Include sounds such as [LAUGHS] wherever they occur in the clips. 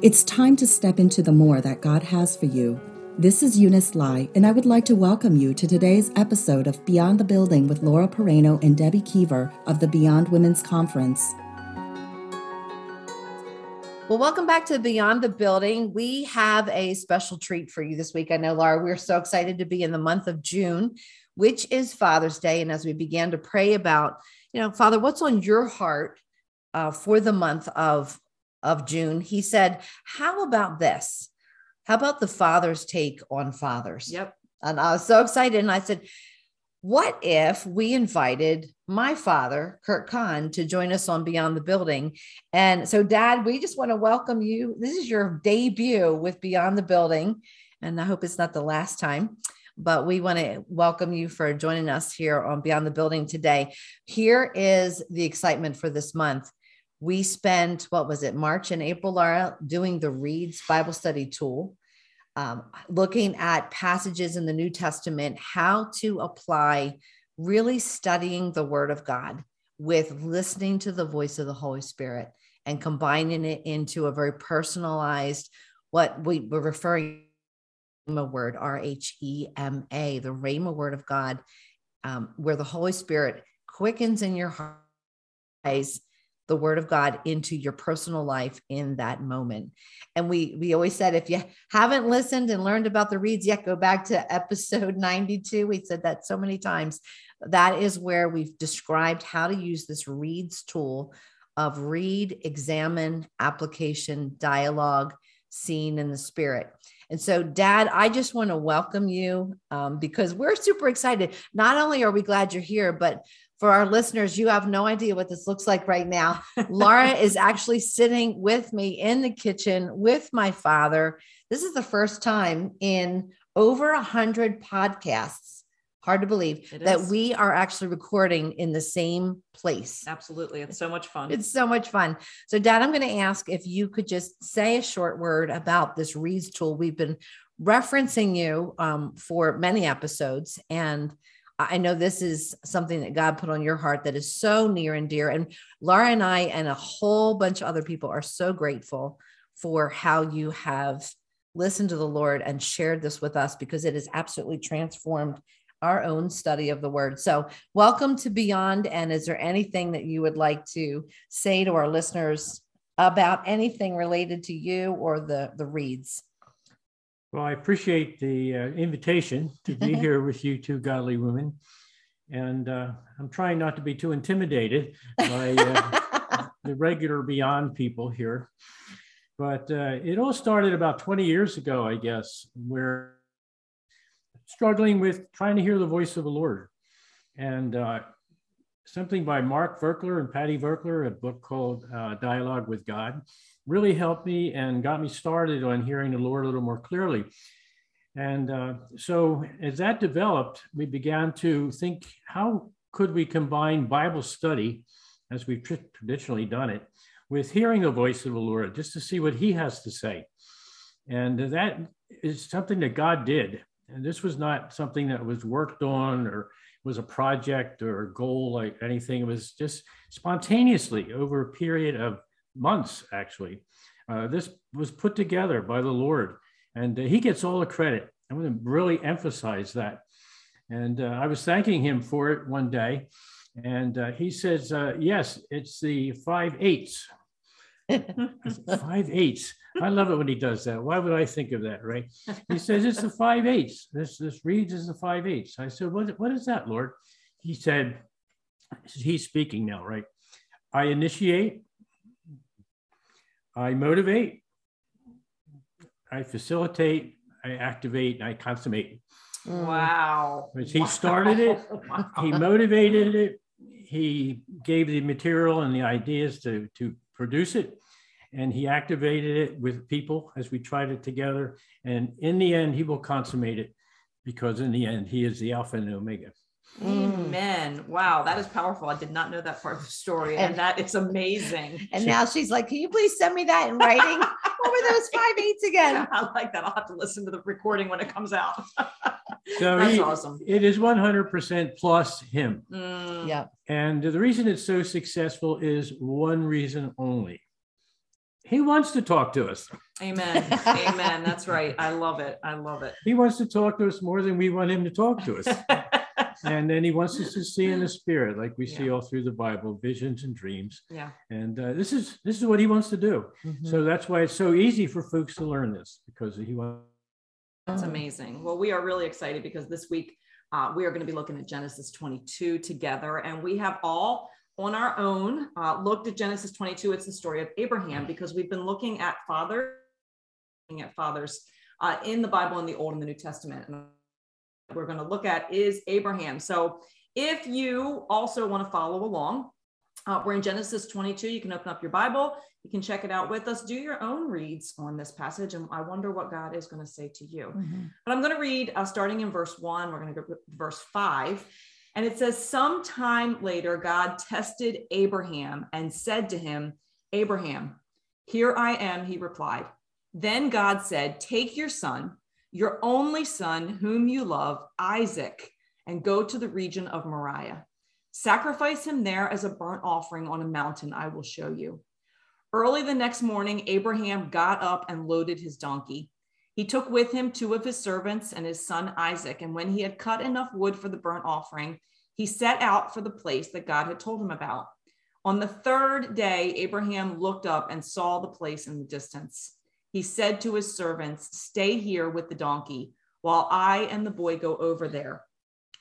It's time to step into the more that God has for you. This is Eunice Lai, and I would like to welcome you to today's episode of Beyond the Building with Laura Pereno and Debbie Keever of the Beyond Women's Conference. Well, welcome back to Beyond the Building. We have a special treat for you this week. I know, Laura, we're so excited to be in the month of June, which is Father's Day. And as we began to pray about, you know, Father, what's on your heart uh, for the month of of June, he said, How about this? How about the father's take on fathers? Yep. And I was so excited. And I said, What if we invited my father, Kurt Kahn, to join us on Beyond the Building? And so, Dad, we just want to welcome you. This is your debut with Beyond the Building. And I hope it's not the last time but we want to welcome you for joining us here on Beyond the Building today. Here is the excitement for this month we spent what was it march and april laura doing the reads bible study tool um, looking at passages in the new testament how to apply really studying the word of god with listening to the voice of the holy spirit and combining it into a very personalized what we were referring a word r-h-e-m-a the rhema word of god um, where the holy spirit quickens in your heart the word of God into your personal life in that moment. And we we always said if you haven't listened and learned about the reads yet, go back to [LAUGHS] episode 92. We said that so many times. That is where we've described how to use this reads tool of read, examine, application, dialogue, seen in the spirit. And so, Dad, I just want to welcome you um, because we're super excited. Not only are we glad you're here, but for our listeners, you have no idea what this looks like right now. [LAUGHS] Laura is actually sitting with me in the kitchen with my father. This is the first time in over a hundred podcasts. Hard to believe it that is. we are actually recording in the same place. Absolutely. It's so much fun. It's so much fun. So, Dad, I'm going to ask if you could just say a short word about this Reads tool. We've been referencing you um, for many episodes and I know this is something that God put on your heart that is so near and dear. And Laura and I, and a whole bunch of other people, are so grateful for how you have listened to the Lord and shared this with us because it has absolutely transformed our own study of the word. So, welcome to Beyond. And is there anything that you would like to say to our listeners about anything related to you or the, the reads? Well, I appreciate the uh, invitation to be [LAUGHS] here with you two godly women. And uh, I'm trying not to be too intimidated by uh, [LAUGHS] the regular Beyond people here. But uh, it all started about 20 years ago, I guess, where struggling with trying to hear the voice of the Lord. And uh, something by Mark Virkler and Patty Virkler, a book called uh, Dialogue with God really helped me and got me started on hearing the Lord a little more clearly. And uh, so as that developed, we began to think how could we combine Bible study, as we've tr- traditionally done it, with hearing the voice of the Lord, just to see what he has to say. And that is something that God did. And this was not something that was worked on or was a project or a goal like anything. It was just spontaneously over a period of months, actually. Uh, this was put together by the Lord, and uh, He gets all the credit. I want to really emphasize that. And uh, I was thanking Him for it one day, and uh, He says, uh, Yes, it's the five eighths. [LAUGHS] five eighths. [LAUGHS] I love it when he does that. Why would I think of that, right? He says it's the five eighths. This this reads as the five eighths. I said, what, what is that, Lord? He said, he's speaking now, right? I initiate, I motivate, I facilitate, I activate, I consummate. Wow. He started it, wow. he motivated it, he gave the material and the ideas to, to produce it, and he activated it with people as we tried it together. And in the end, he will consummate it because in the end, he is the Alpha and Omega. Amen. Wow, that is powerful. I did not know that part of the story, and, and that is amazing. And now she's like, "Can you please send me that in writing? [LAUGHS] what were those five eights again?" [LAUGHS] I like that. I'll have to listen to the recording when it comes out. so [LAUGHS] that's he, awesome. It is one hundred percent plus him. Mm. Yeah. And the reason it's so successful is one reason only. He wants to talk to us. Amen. Amen. That's [LAUGHS] right. I love it. I love it. He wants to talk to us more than we want him to talk to us. [LAUGHS] and then he wants us to see in the spirit, like we yeah. see all through the Bible, visions and dreams. Yeah. And uh, this is this is what he wants to do. Mm-hmm. So that's why it's so easy for folks to learn this because he wants. That's amazing. Well, we are really excited because this week uh, we are going to be looking at Genesis 22 together, and we have all on our own uh, looked at Genesis 22. It's the story of Abraham because we've been looking at fathers, looking at fathers uh, in the Bible in the Old and the New Testament. And we're going to look at is Abraham. So if you also want to follow along, uh, we're in Genesis 22. You can open up your Bible. You can check it out with us. Do your own reads on this passage. And I wonder what God is going to say to you. Mm-hmm. But I'm going to read uh, starting in verse one. We're going to go to verse five. And it says, Sometime later, God tested Abraham and said to him, Abraham, here I am, he replied. Then God said, Take your son, your only son, whom you love, Isaac, and go to the region of Moriah. Sacrifice him there as a burnt offering on a mountain I will show you. Early the next morning, Abraham got up and loaded his donkey. He took with him two of his servants and his son Isaac. And when he had cut enough wood for the burnt offering, he set out for the place that God had told him about. On the third day, Abraham looked up and saw the place in the distance. He said to his servants, Stay here with the donkey while I and the boy go over there.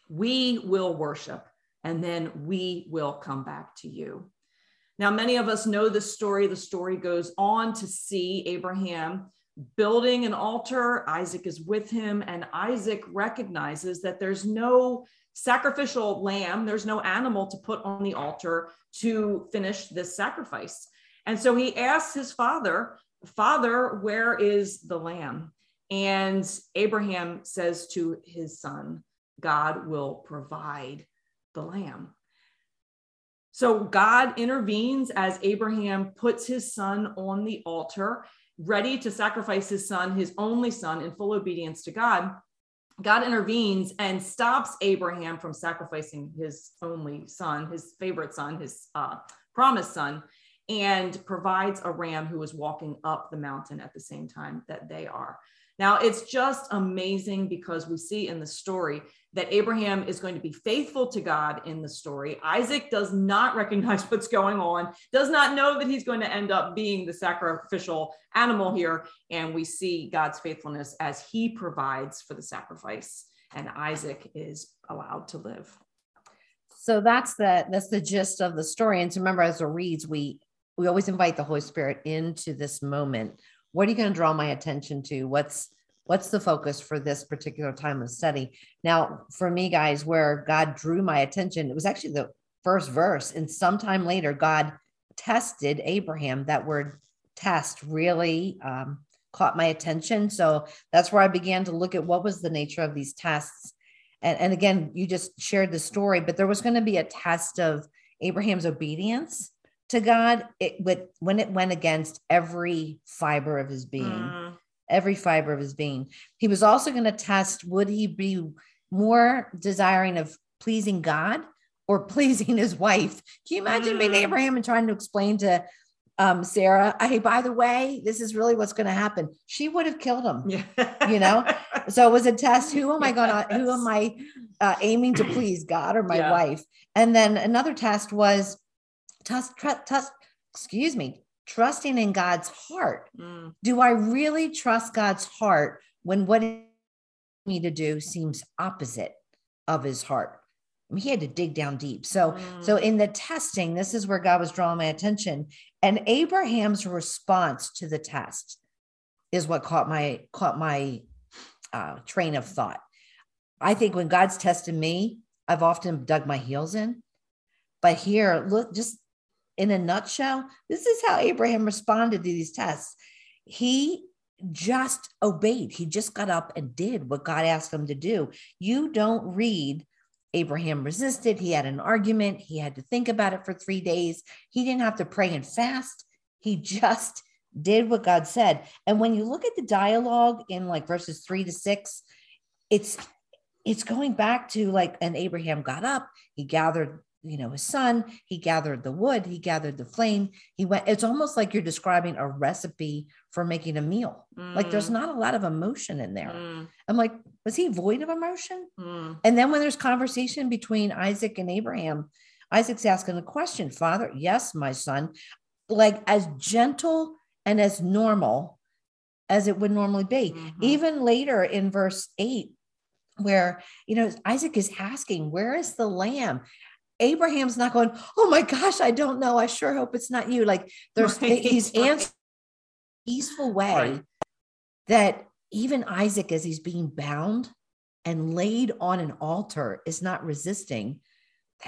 We will worship, and then we will come back to you. Now, many of us know the story. The story goes on to see Abraham building an altar. Isaac is with him, and Isaac recognizes that there's no sacrificial lamb, there's no animal to put on the altar to finish this sacrifice. And so he asks his father, Father, where is the lamb? And Abraham says to his son, God will provide the lamb. So God intervenes as Abraham puts his son on the altar, ready to sacrifice his son, his only son, in full obedience to God. God intervenes and stops Abraham from sacrificing his only son, his favorite son, his uh, promised son, and provides a ram who is walking up the mountain at the same time that they are. Now, it's just amazing because we see in the story that Abraham is going to be faithful to God in the story. Isaac does not recognize [LAUGHS] what's going on, does not know that he's going to end up being the sacrificial animal here. And we see God's faithfulness as he provides for the sacrifice, and Isaac is allowed to live. So that's the that's the gist of the story. And remember, as it reads, we we always invite the Holy Spirit into this moment what are you going to draw my attention to what's what's the focus for this particular time of study? Now for me guys where god drew my attention it was actually the first verse. And sometime later god tested abraham. That word test really um, caught my attention. So that's where i began to look at what was the nature of these tests. And, and again you just shared the story but there was going to be a test of abraham's obedience to God, it with when it went against every fiber of his being, mm. Every fiber of his being. He was also going to test would he be more desiring of pleasing God or [LAUGHS] pleasing his wife? Can you imagine mm. being Abraham and trying to explain to um, Sarah, hey, by the way, this is really what's going to happen. She would have killed him, yeah. you know? [LAUGHS] So it was a test. Who am I going to, who am I uh, aiming to please, God or my yeah. wife? And then another test was, test, test, excuse me, trusting in God's heart. Mm. Do I really trust God's heart when what me to do seems opposite of his heart? I mean, he had to dig down deep. So, mm. so in the testing, this is where God was drawing my attention. And Abraham's response to the test is what caught my caught my uh, train of thought. I think when God's tested me, I've often dug my heels in. But here, look, just in a nutshell, this is how Abraham responded to these tests. He just obeyed. He just got up and did what God asked him to do. You don't read Abraham resisted. He had an argument. He had to think about it for three days. He didn't have to pray and fast. He [LAUGHS] just did what God said. And when you look at the dialogue in like verses three to six, it's it's going back to like, and Abraham got up, he gathered you know his son he gathered the wood he gathered the flame he went it's almost like you're describing a recipe for making a meal mm. like there's mm. not a lot of emotion in there mm. i'm like was he void of emotion mm. and then when there's conversation between isaac and abraham isaac's asking a question father yes my son like as gentle and as normal as it would normally be mm-hmm. even later in verse 8 where you know Isaac is asking, "Where is the lamb?" Abraham's not going, "Oh my gosh, I don't know. I sure hope it's not you." Like there's right. he's answering peaceful way right. that even Isaac, as he's being bound and laid on an altar, is not resisting.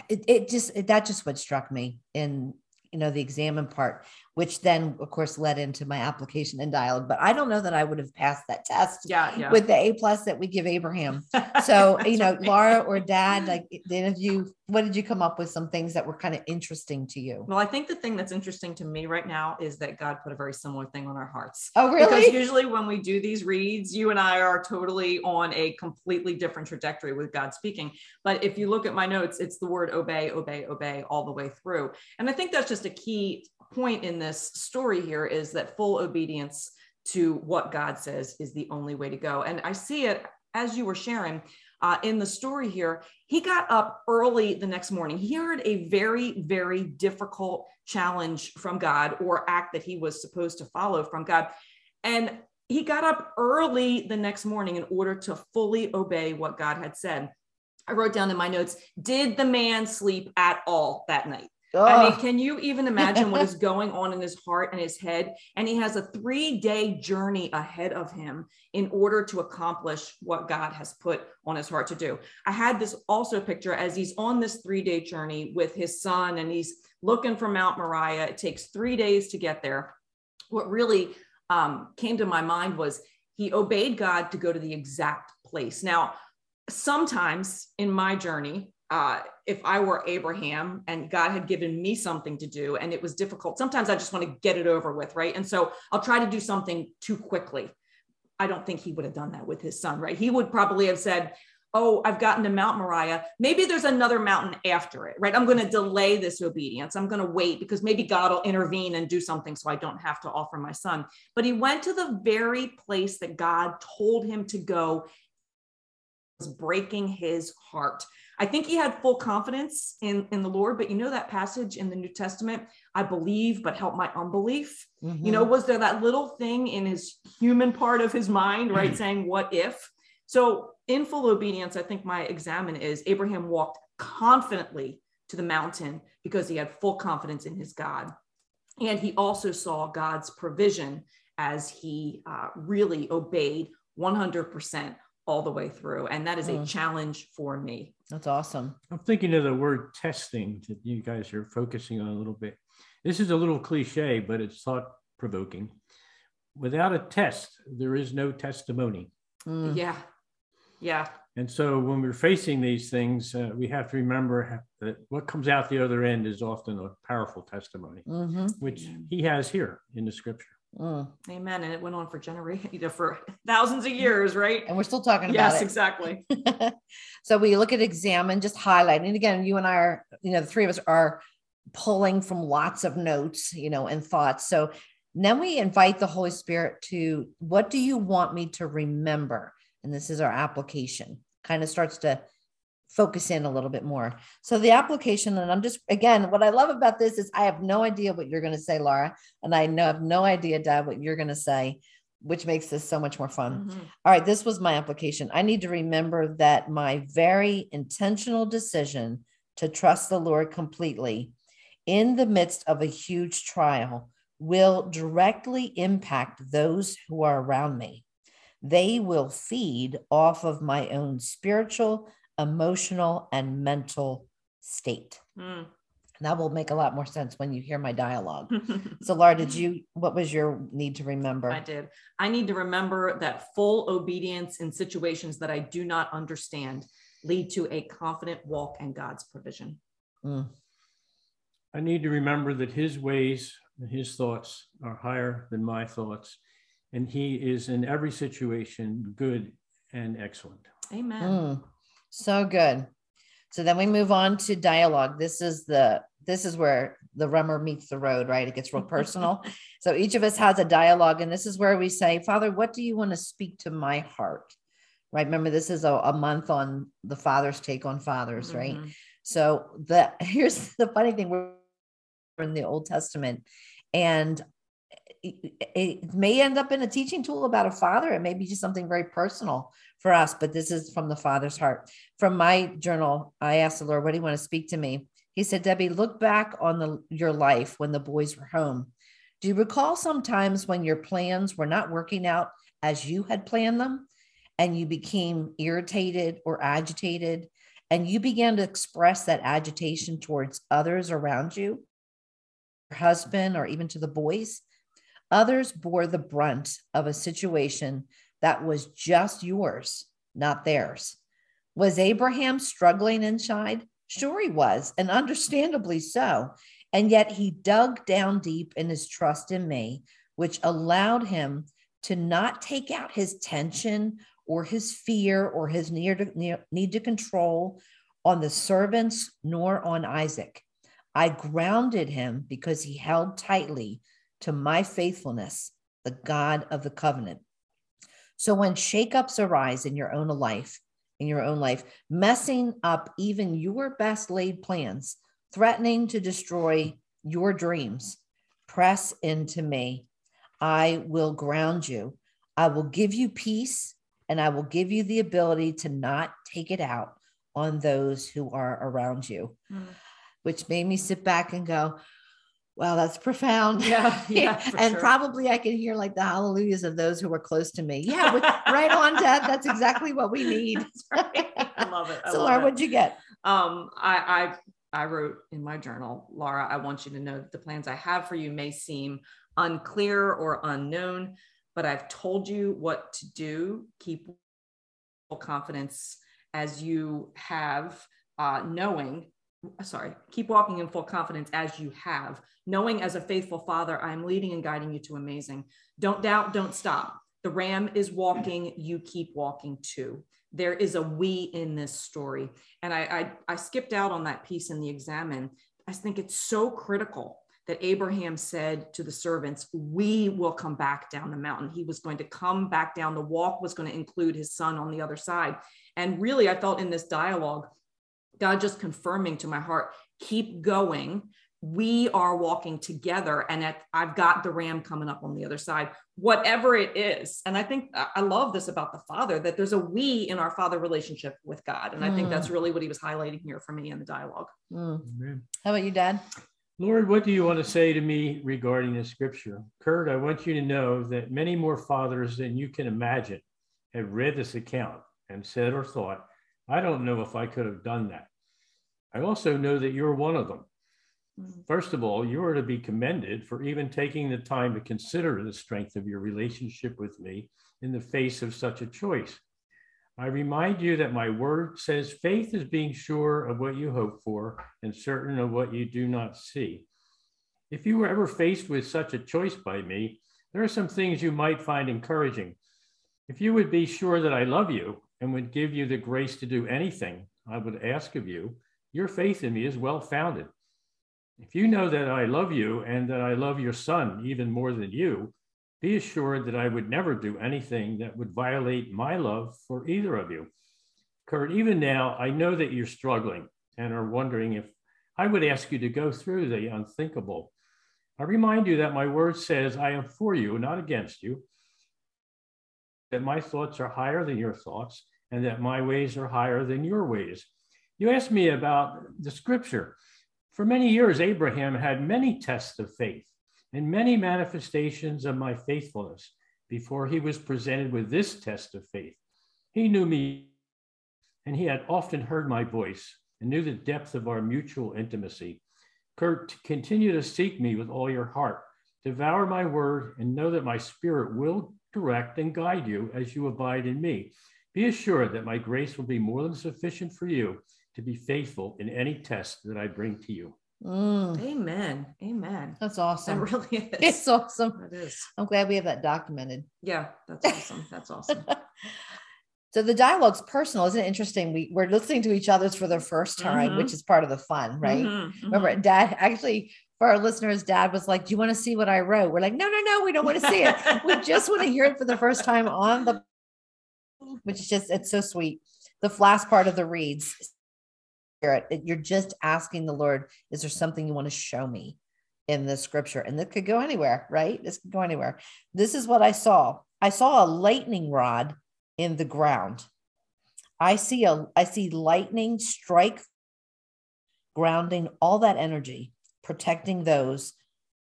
It, it just it, that just what struck me in you know the examine part which then of course led into my application and dialogue. But i don't know that i would have passed that test yeah, yeah. with the a plus that we give abraham. [LAUGHS] So you know laura or dad like did you what did you come up with some things that were kind of interesting to you? Well i think the thing that's interesting to me right now is that god put a very similar thing on our hearts. Oh really? Because usually when we do these reads you and i are totally on a completely different trajectory with god speaking. But if you look at my notes it's the word obey obey obey all the way through. And i think that's just a key point in this story here is that full obedience to what God says is the only way to go. And I see it as you were sharing uh, in the story here. He got up early the next morning. He heard a very, very difficult challenge from God or act that he was supposed to follow from God. And he got up early the next morning in order to fully obey what God had said. I wrote down in my notes, did the man sleep at all that night? Ugh. I mean, can you even imagine what is going on in his heart and his head? And he has a three day journey ahead of him in order to accomplish what God has put on his heart to do. I had this also picture as he's on this three day journey with his son and he's looking for Mount Moriah. It takes three days to get there. What really um, came to my mind was he obeyed God to go to the exact place. Now, sometimes in my journey, uh, if I were Abraham and God had given me something to do and it was difficult, sometimes I just want to get it over with, right? And so I'll try to do something too quickly. I don't think he would have done that with his son, right? He would probably have said, Oh, I've gotten to Mount Moriah. Maybe there's another mountain after it, right? I'm going to delay this obedience. I'm going to wait because maybe God will intervene and do something so I don't have to offer my son. But he went to the very place that God told him to go, was breaking his heart. I think he had full confidence in, in the Lord, but you know that passage in the New Testament, I believe, but help my unbelief. Mm-hmm. You know, was there that little thing in his human part of his mind, right? saying, what if? So, in full obedience, I think my examine is Abraham walked confidently to the mountain because he had full confidence in his God. And he also saw God's provision as he uh, really obeyed 100% all the way through. And that is a mm. challenge for me. That's awesome. I'm thinking of the word testing that you guys are focusing on a little bit. This is a little cliche, but it's thought provoking. Without a test, there is no testimony. Mm. Yeah. Yeah. And so when we're facing these things, uh, we have to remember that what comes out the other end is often a powerful testimony, mm-hmm. which he has here in the scripture. Mm. Amen. And it went on for generations, [LAUGHS] you know, for thousands of years, right? And we're still talking about yes, it. Yes, exactly. [LAUGHS] so we look at examine, just highlighting. Again, you and I are, you know, the three of us are pulling from lots of notes, you know, and thoughts. So then we invite the Holy Spirit to what do you want me to remember? And this is our application. Kind of starts to focus in a little bit more. So the application, and I'm just again, what I love about this is I have no idea what you're going to say, Laura, and I know, have no idea, Dad, what you're going to say, which makes this so much more fun. Mm-hmm. All right, this was my application. I need to remember that my very intentional decision to trust the Lord completely in the midst of a huge trial will directly impact those who are around me. They will feed off of my own spiritual emotional and mental state. Mm. That will make a lot more sense when you hear my dialogue. [LAUGHS] so, Laura, did you, what was your need to remember? I did. I need to remember that full obedience in situations that I do not understand lead to a confident walk in God's provision. Mm. I need to remember that his ways and his thoughts are higher than my thoughts, and he is in every situation good and excellent. Amen. Mm. So good. So then we move on to dialogue. This is the this is where the rhema meets the road, right? It gets real personal. [LAUGHS] so each of us has a dialogue, and this is where we say, Father, what do you want to speak to my heart? Right. Remember, this is a, a month on the father's take on fathers, right? Mhm. So the [LAUGHS] here's the funny thing: we're in the Old Testament, and it, it may end up in a teaching tool about a father. It may be just something very personal for us, but this is from the father's heart. From my journal, I asked the Lord, "What do you want to speak to me?" He said, "Debbie, look back on the your life when the boys were home. Do you recall sometimes when your plans were not working out as you had planned them?" And you became irritated or agitated and you began to express that agitation towards others around you, your husband, or even to the boys, others bore the brunt of a situation that was just yours, not theirs. Was Abraham struggling inside? Sure, he was, and understandably so. And yet he dug down deep in his trust in me, which allowed him to not take out his tension or his fear or his need to, control on the servants nor on Isaac. I grounded him because he held tightly to my faithfulness, the God of the covenant. So when shakeups arise in your own life, in your own life, messing up even your best laid plans, threatening to destroy your dreams, press into me. I will ground you. I will give you peace and I will give you the ability to not take it out on those who are around you, Mm. which made me sit back and go, wow, that's profound. Yeah, [LAUGHS] yeah, and sure. probably I can hear like the hallelujahs of those who were close to me. [LAUGHS] Yeah, with- right on, Dad. That's exactly what we need. [LAUGHS] I love it. I so, love Laura, it. what'd you get? um I, I i wrote in my journal laura i want you to know that the plans i have for you may seem unclear or unknown but i've told you what to do keep full confidence as you have uh knowing Uh, sorry keep walking in full confidence as you have knowing as a faithful father i'm leading and guiding you to amazing. Don't doubt don't stop. The ram is walking you keep walking too. There is a we in this story. And I, I i skipped out on that piece in the examine. I think it's so critical that abraham said to the servants we will come back down the mountain. He was going to come back down. The walk was going to include his son on the other side. And really i felt in this dialogue god just confirming to my heart keep going we are walking together and at, i've got the ram coming up on the other side whatever it is and i think i I love this about the father that there's a we in our father relationship with god and i think Mm. that's really what he was highlighting here for me in the dialogue Mm. How about you, Dad? Lord, what do you want to say to me regarding this scripture? Kurt, I want you to know that many more fathers than you can imagine have read this account and said or thought, I don't know if I could have done that. I also know that you're one of them. Mm. First of all, you are to be commended for even taking the time to consider the strength of your relationship with me in the face of such a choice. I remind you that my word says faith is being sure of what you hope for and certain of what you do not see. If you were ever faced with such a choice by me, there are some things you might find encouraging. If you would be sure that I love you and would give you the grace to do anything I would ask of you, your faith in me is well founded. If you know that I love you and that I love your son even more than you, be assured that I would never do anything that would violate my love for either of you. Kurt, even now, I know that you're struggling and are wondering if I would ask you to go through the unthinkable. I remind you that my word says, I am for you, not against you, that my thoughts are higher than your thoughts, and that my ways are higher than your ways. You asked me about the scripture. For many years, Abraham had many tests of faith and many manifestations of my faithfulness before he was presented with this test of faith. He knew me, and he had often heard my voice and knew the depth of our mutual intimacy. Kurt, continue to seek me with all your heart, devour my word, and know that my spirit will direct and guide you as you abide in me. Be assured that my grace will be more than sufficient for you to be faithful in any test that I bring to you. Mm, amen amen that's that awesome. really is [LAUGHS] It's awesome. that is I'm glad we have that documented. yeah that's [LAUGHS] awesome that's awesome [LAUGHS] So the dialogue's personal. Isn't it interesting? We, we're listening to each other's for the first time, Mhm. which is part of the fun, right? Mhm, mhm. Remember, dad actually, for our listeners, dad was like, Do you want to see what I wrote? We're like, No, no, no, we don't want to see it. we just want to hear it for the first time on the, which is just, it's so sweet. The last part of the reads, Spirit, it- you're just asking the Lord, Is there something you want to show me in the scripture? And this could go anywhere, right? This could go anywhere. This is what I saw. I saw a lightning rod in the ground. I see a I see lightning strike grounding all that energy, protecting those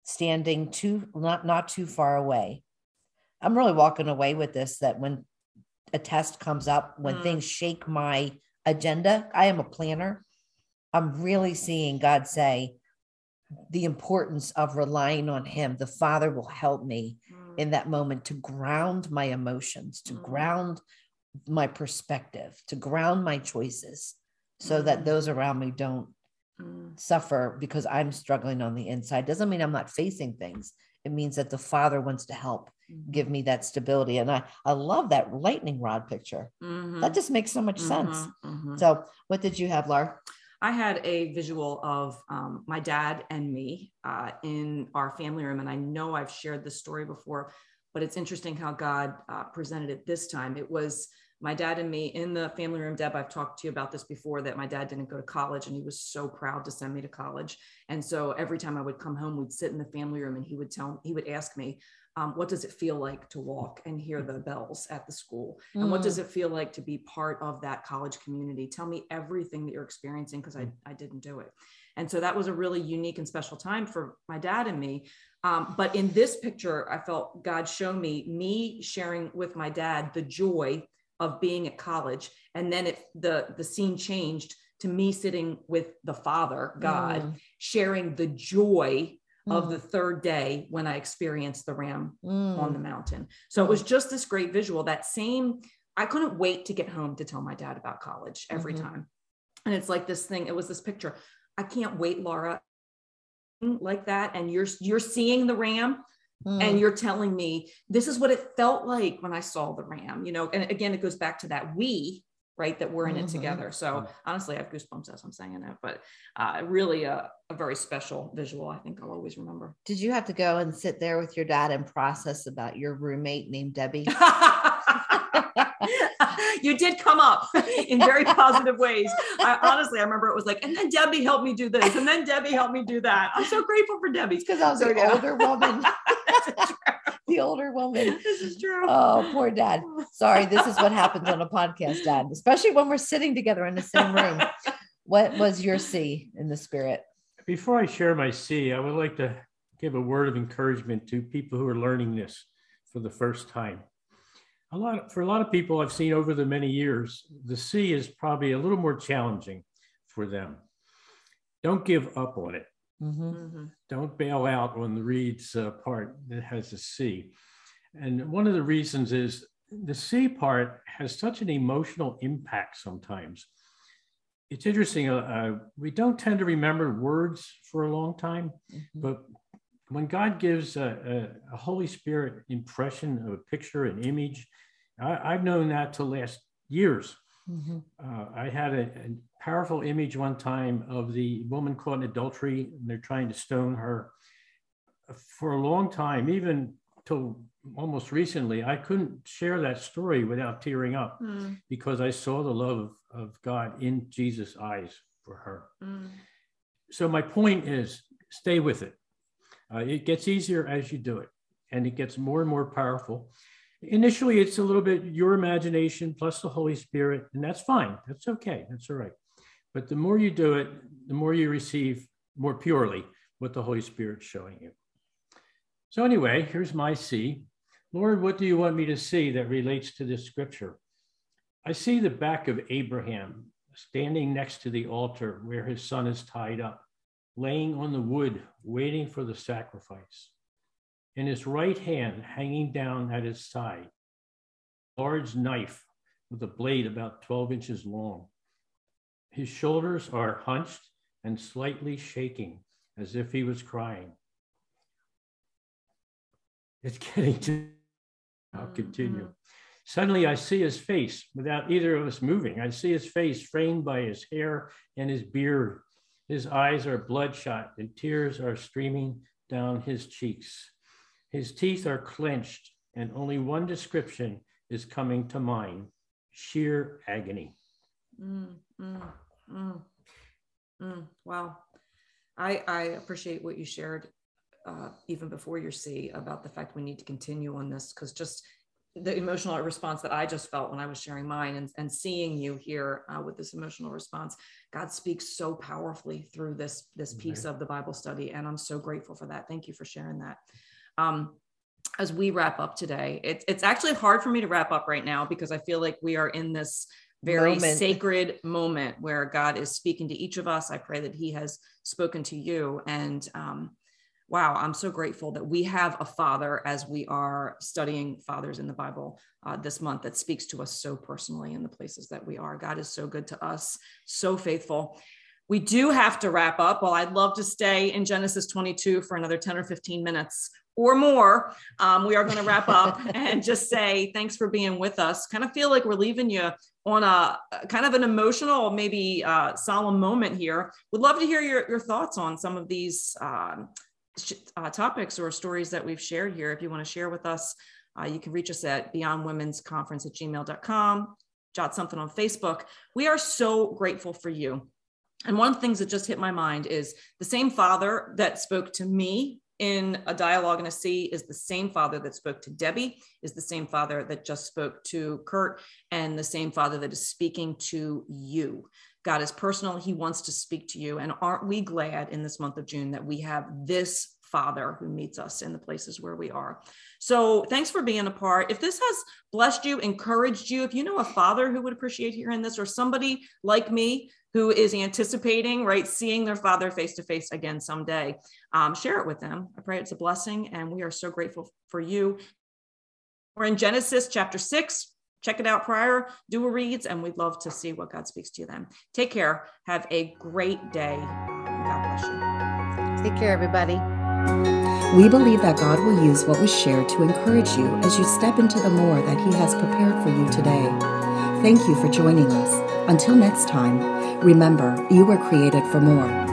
standing too not not too far away. I'm really walking away with this that when a test comes up, when Mm. things shake my agenda, I am a planner. I'm really seeing God say the importance of relying on him. The Father will help me Mm. in that moment to ground my emotions, to Mm. ground my perspective, to ground my choices so that Mm. those around me don't Mm. suffer because I'm struggling on the inside. Doesn't mean I'm not facing things. It means that the Father wants to help Mhm. give me that stability. And I, I love that lightning rod picture. Mhm. That just makes so much sense. Mhm, mhm. So, what did you have, Laura? I had a visual of um, my dad and me uh, in our family room. And I know I've shared this story before, but it's interesting how God uh, presented it this time. It was my dad and me in the family room. Deb, I've talked to you about this before that my dad didn't go to college and he was so proud to send me to college. And so every time I would come home, we'd sit in the family room and he would tell, he would ask me, um, what does it feel like to walk and hear the bells at the school? And what does it feel like to be part of that college community? Tell me everything that you're experiencing because I, I didn't do it. And so that was a really unique and special time for my dad and me. Um, but in this picture, I felt God show me me sharing with my dad the joy of being at college. And then it the the scene changed to me sitting with the Father, God, Mm, sharing the joy of mm, the third day when I experienced the ram mm. on the mountain. So it was just this great visual. That same, I couldn't wait to get home to tell my dad about college every Mhm. time. And it's like this thing, it was this picture. I can't wait, Laura, like that. And you're you're seeing the ram Mm. and you're telling me this is what it felt like when I saw the ram, you know. And again, it goes back to that we, right, that we're in it Mhm. together. So honestly, I have goosebumps as I'm saying it, but uh, really a, a very special visual. I think I'll always remember. Did you have to go and sit there with your dad and process about your roommate named Debbie? [LAUGHS] you did come up in very positive ways. I, honestly, I remember it was like, and then Debbie helped me do this, and then Debbie helped me do that. I'm so grateful for Debbie. Because I was So, yeah. [LAUGHS] older woman. This is the older woman. [LAUGHS] This is true. Oh, poor dad. Sorry, this is what happens on a [LAUGHS] podcast, Dad, especially when we're sitting together in the same room. What was your C in the spirit? Before I share my C, I would like to give a word of encouragement to people who are learning this for the first time. A lot for a lot of people I've seen over the many years, the C is probably a little more challenging for them. Don't give up on it. Mhm. Mhm. Don't bail out on the reads uh, part that has a C. And one of the reasons is the C part has such an emotional impact sometimes. It's interesting. Uh, uh, we don't tend to remember words for a long time, Mhm. but when God gives a, a, a Holy Spirit impression of a picture, an image, I, I've known that to last years. Mhm. Uh, I had a, a powerful image one time of the woman caught in adultery, and they're trying to stone her. For a long time, even till almost recently, I couldn't share that story without tearing up Mm, because I saw the love of, God in Jesus' eyes for her. mm, So, my point is stay with it. Uh, it gets easier as you do it, and it gets more and more powerful. Initially, it's a little bit your imagination plus the Holy Spirit, and that's fine. That's okay. That's all right. But the more you do it, the more you receive more purely what the Holy Spirit's showing you. So, anyway, here's my C. Lord, what do you want me to see that relates to this scripture? I see the back of Abraham standing next to the altar where his son is tied up, laying on the wood, waiting for the sacrifice. and his right hand, hanging down at his side, large knife with a blade about 12 inches long. His shoulders are hunched and slightly shaking as if he was crying. It's getting to, I'll continue. Mm-hmm. Suddenly, I see his face without either of us moving. I see his face framed by his hair and his beard. His eyes are bloodshot and tears are streaming down his cheeks. His teeth are clenched, and only one description is coming to mind sheer agony. Mm, mm, mm, mm. wow. I, I appreciate what you shared uh, even before your C about the fact we need to continue on this because just the emotional response that I just felt when I was sharing mine and, and seeing you here uh, with this emotional response, God speaks so powerfully through this this piece of the Bible study, and I'm so grateful for that. Thank you for sharing that. Um, as we wrap up today, it, it's actually hard for me to wrap up right now because I feel like we are in this very moment. sacred moment where God is speaking to each of us. I pray that He has spoken to you, and um, wow, I'm so grateful that we have a father as we are studying fathers in the Bible uh, this month that speaks to us so personally in the places that we are. God is so good to us, so faithful. We do have to wrap up. Well, I'd love to stay in Genesis 22 for another 10 or 15 minutes or more. Um, we are going to wrap up [LAUGHS] and just say thanks for being with us. Kind of feel like we're leaving you on a kind of an emotional, maybe uh, solemn moment here. Would love to hear your, your thoughts on some of these. Um, uh, topics or stories that we've shared here, if you want to share with us, uh, you can reach us at beyondwomen'sconference at gmail.com, jot something on Facebook. We are so grateful for you. And one of the things that just hit my mind is the same father that spoke to me in a dialogue in a C is the same father that spoke to Debbie, is the same father that just spoke to Kurt, and the same father that is speaking to you. God is personal. He wants to speak to you. And aren't we glad in this month of June that we have this Father who meets us in the places where we are? So thanks for being a part. If this has blessed you, encouraged you, if you know a father who would appreciate hearing this, or somebody like me who is anticipating, right, seeing their father face to face again someday, um, share it with them. I pray it's a blessing. And we are so grateful for you. We're in Genesis chapter six, check it out prior, do a reads, and we'd love to see what God speaks to you then. Take care. Have a great day. God bless you. Take care, everybody. We believe that God will use what was shared to encourage you as you step into the more that He has prepared for you today. Thank you for joining us. Until next time, remember, you were created for more.